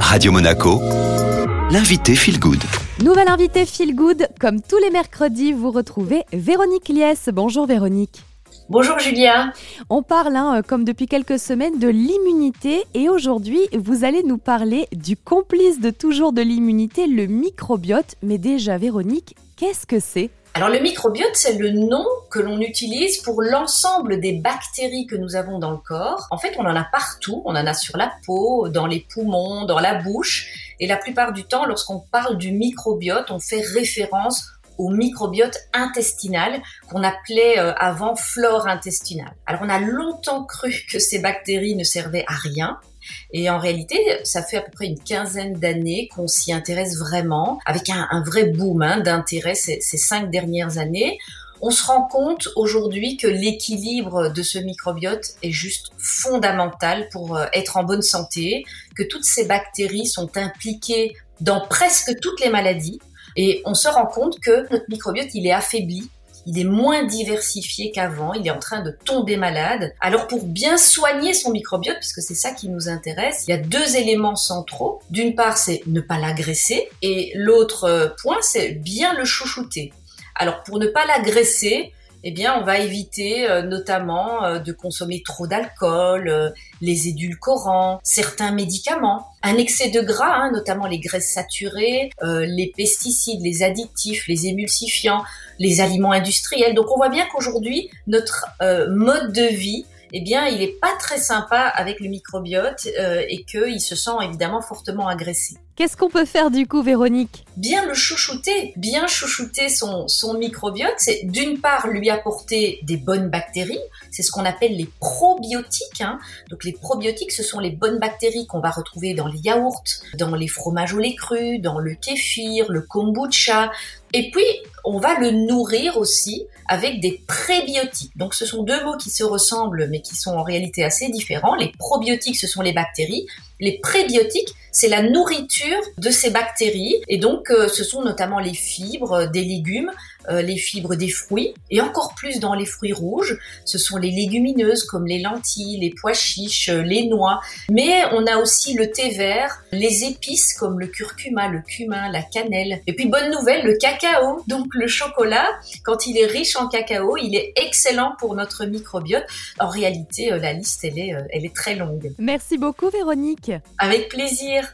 Radio Monaco, l'invité Feel Good. Nouvelle invitée Feel Good. Comme tous les mercredis, vous retrouvez Véronique Liès. Bonjour Véronique. Bonjour Julia. On parle, hein, comme depuis quelques semaines, de l'immunité et aujourd'hui, vous allez nous parler du complice de toujours de l'immunité, le microbiote. Mais déjà, Véronique, qu'est-ce que c'est? Alors le microbiote, c'est le nom que l'on utilise pour l'ensemble des bactéries que nous avons dans le corps. En fait, on en a partout, on en a sur la peau, dans les poumons, dans la bouche. Et la plupart du temps, lorsqu'on parle du microbiote, on fait référence au microbiote intestinal qu'on appelait euh, avant flore intestinale. Alors on a longtemps cru que ces bactéries ne servaient à rien. Et en réalité, ça fait à peu près une quinzaine d'années qu'on s'y intéresse vraiment, avec un, vrai boom hein, d'intérêt ces, ces cinq dernières années. On se rend compte aujourd'hui que l'équilibre de ce microbiote est juste fondamental pour euh, être en bonne santé, que toutes ces bactéries sont impliquées dans presque toutes les maladies. Et on se rend compte que notre microbiote, il est affaibli il est moins diversifié qu'avant, il est en train de tomber malade. Alors pour bien soigner son microbiote, puisque c'est ça qui nous intéresse, il y a deux éléments centraux. D'une part, c'est ne pas l'agresser, et l'autre euh, point, c'est bien le chouchouter. Alors pour ne pas l'agresser, eh bien, on va éviter euh, notamment euh, de consommer trop d'alcool, euh, les édulcorants, certains médicaments, un excès de gras, hein, notamment les graisses saturées, les pesticides, les additifs, les émulsifiants, les aliments industriels. Donc, on voit bien qu'aujourd'hui, notre mode de vie eh bien, il n'est pas très sympa avec le microbiote euh, et qu'il se sent évidemment fortement agressé. Qu'est-ce qu'on peut faire du coup, Véronique? Bien le chouchouter, bien chouchouter son, microbiote, c'est d'une part lui apporter des bonnes bactéries, c'est ce qu'on appelle les probiotiques. Hein. Donc les probiotiques, ce sont les bonnes bactéries qu'on va retrouver dans les yaourts, dans les fromages au lait cru, dans le kéfir, le kombucha. Et puis, on va le nourrir aussi avec des prébiotiques. Donc ce sont deux mots qui se ressemblent mais qui sont en réalité assez différents. Les probiotiques, ce sont les bactéries. Les prébiotiques, c'est la nourriture de ces bactéries. Et donc, euh, ce sont notamment les fibres des légumes, euh, les fibres des fruits, et encore plus dans les fruits rouges, ce sont les légumineuses comme les lentilles, les pois chiches, euh, les noix. Mais on a aussi le thé vert, les épices comme le curcuma, le cumin, la cannelle. Et puis, bonne nouvelle, le cacao. Donc, le chocolat, quand il est riche en cacao, il est excellent pour notre microbiote. En réalité, la liste, elle est, elle est très longue. Merci beaucoup, Véronique. Avec plaisir.